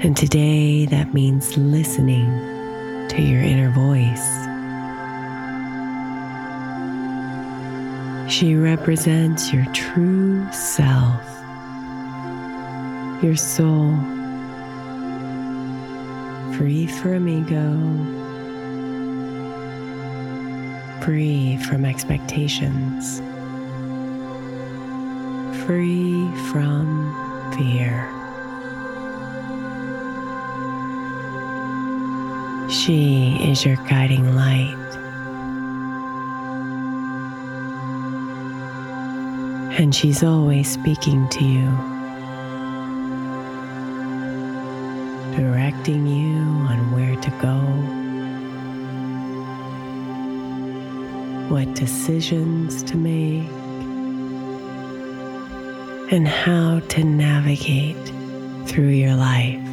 And today that means listening to your inner voice. She represents your true self, your soul, free from ego, free from expectations, free from fear. She is your guiding light. And she's always speaking to you, directing you on where to go, what decisions to make, and how to navigate through your life.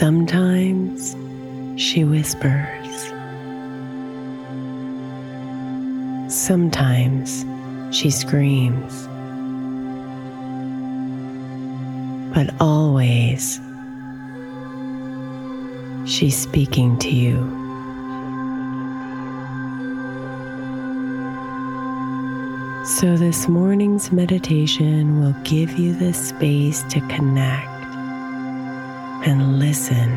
Sometimes she whispers. Sometimes she screams. But always she's speaking to you. So, this morning's meditation will give you the space to connect and listen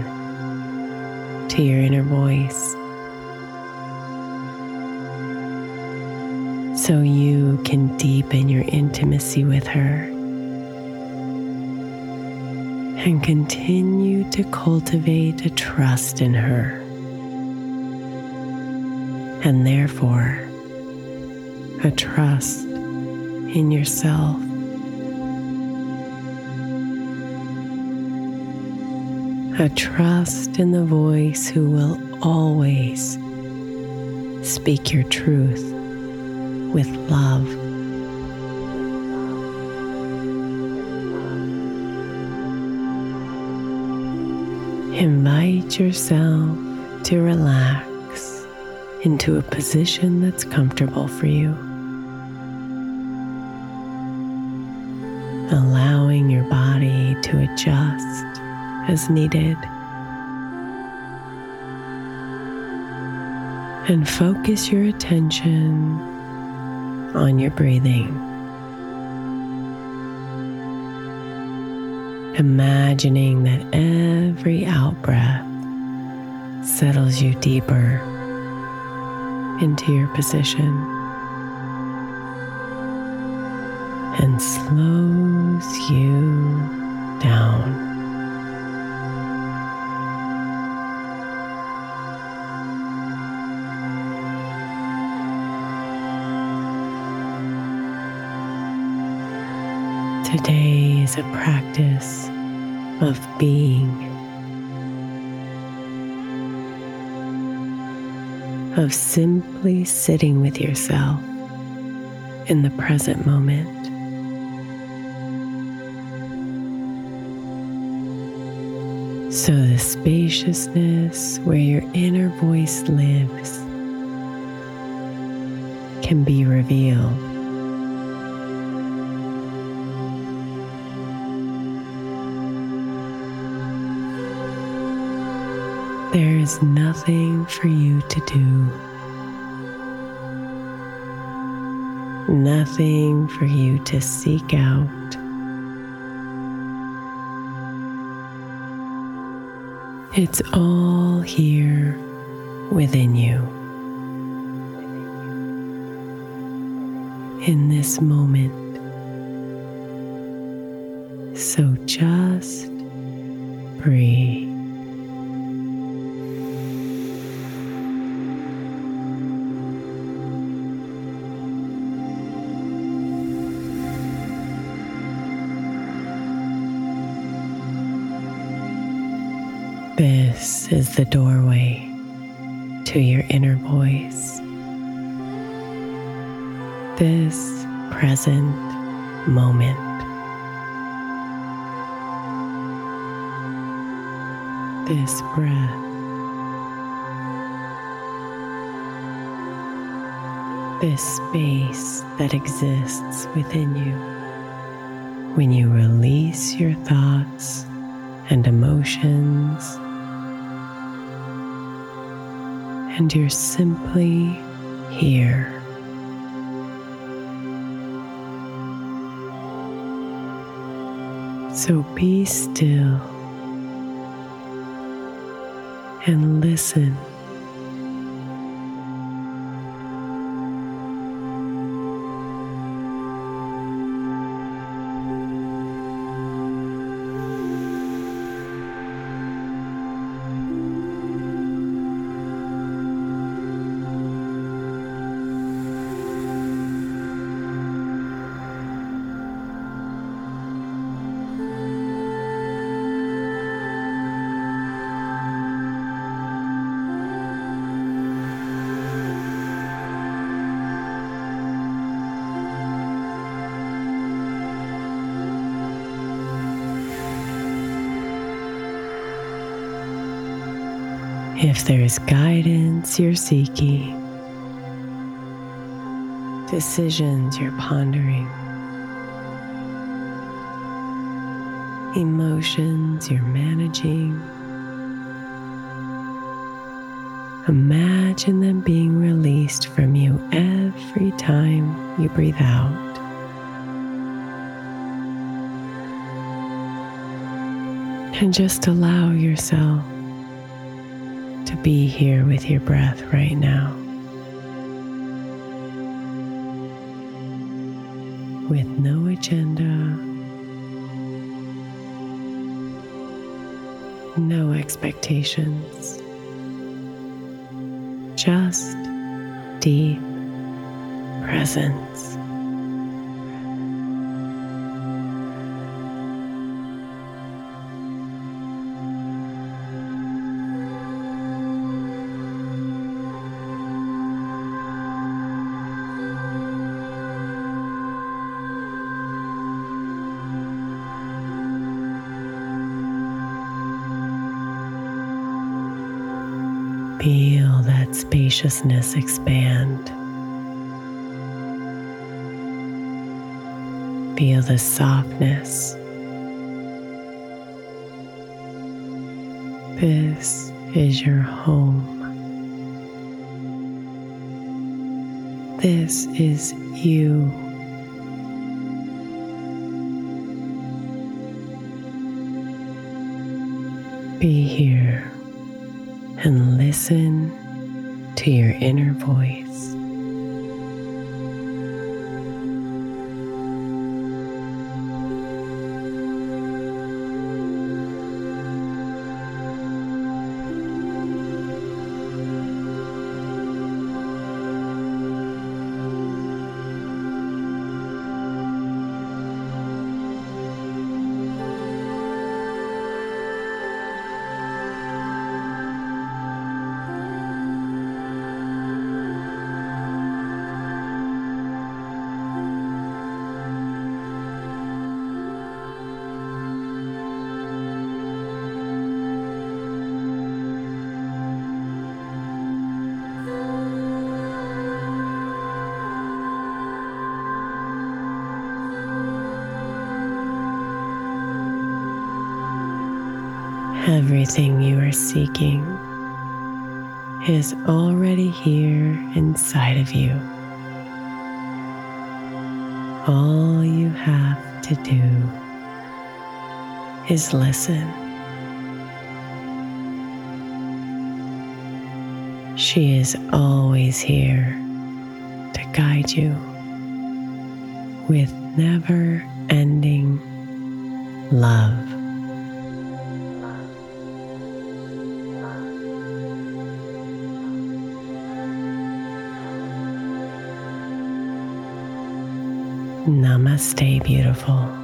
to your inner voice so you can deepen your intimacy with her and continue to cultivate a trust in her and therefore a trust in yourself. A trust in the voice who will always speak your truth with love. Invite yourself to relax into a position that's comfortable for you. Allowing your body to adjust as needed. And focus your attention on your breathing. Imagining that every out breath settles you deeper into your position and slows you down. Today is a practice of being, of simply sitting with yourself in the present moment. So, the spaciousness where your inner voice lives can be revealed. Is nothing for you to do, nothing for you to seek out. It's all here within you. In this moment. So just breathe. This is the doorway to your inner voice. This present moment. This breath. This space that exists within you when you release your thoughts and emotions and you're simply here. So be still and listen. If there is guidance you're seeking, decisions you're pondering, emotions you're managing, Imagine them being released from you every time you breathe out. And just allow yourself be here with your breath right now. With no agenda, no expectations, just deep presence. Feel that spaciousness expand. Feel the softness. This is your home. This is you. Be here and listen to your inner voice. Everything you are seeking is already here inside of you. All you have to do is listen. She is always here to guide you with never ending love. Namaste, beautiful.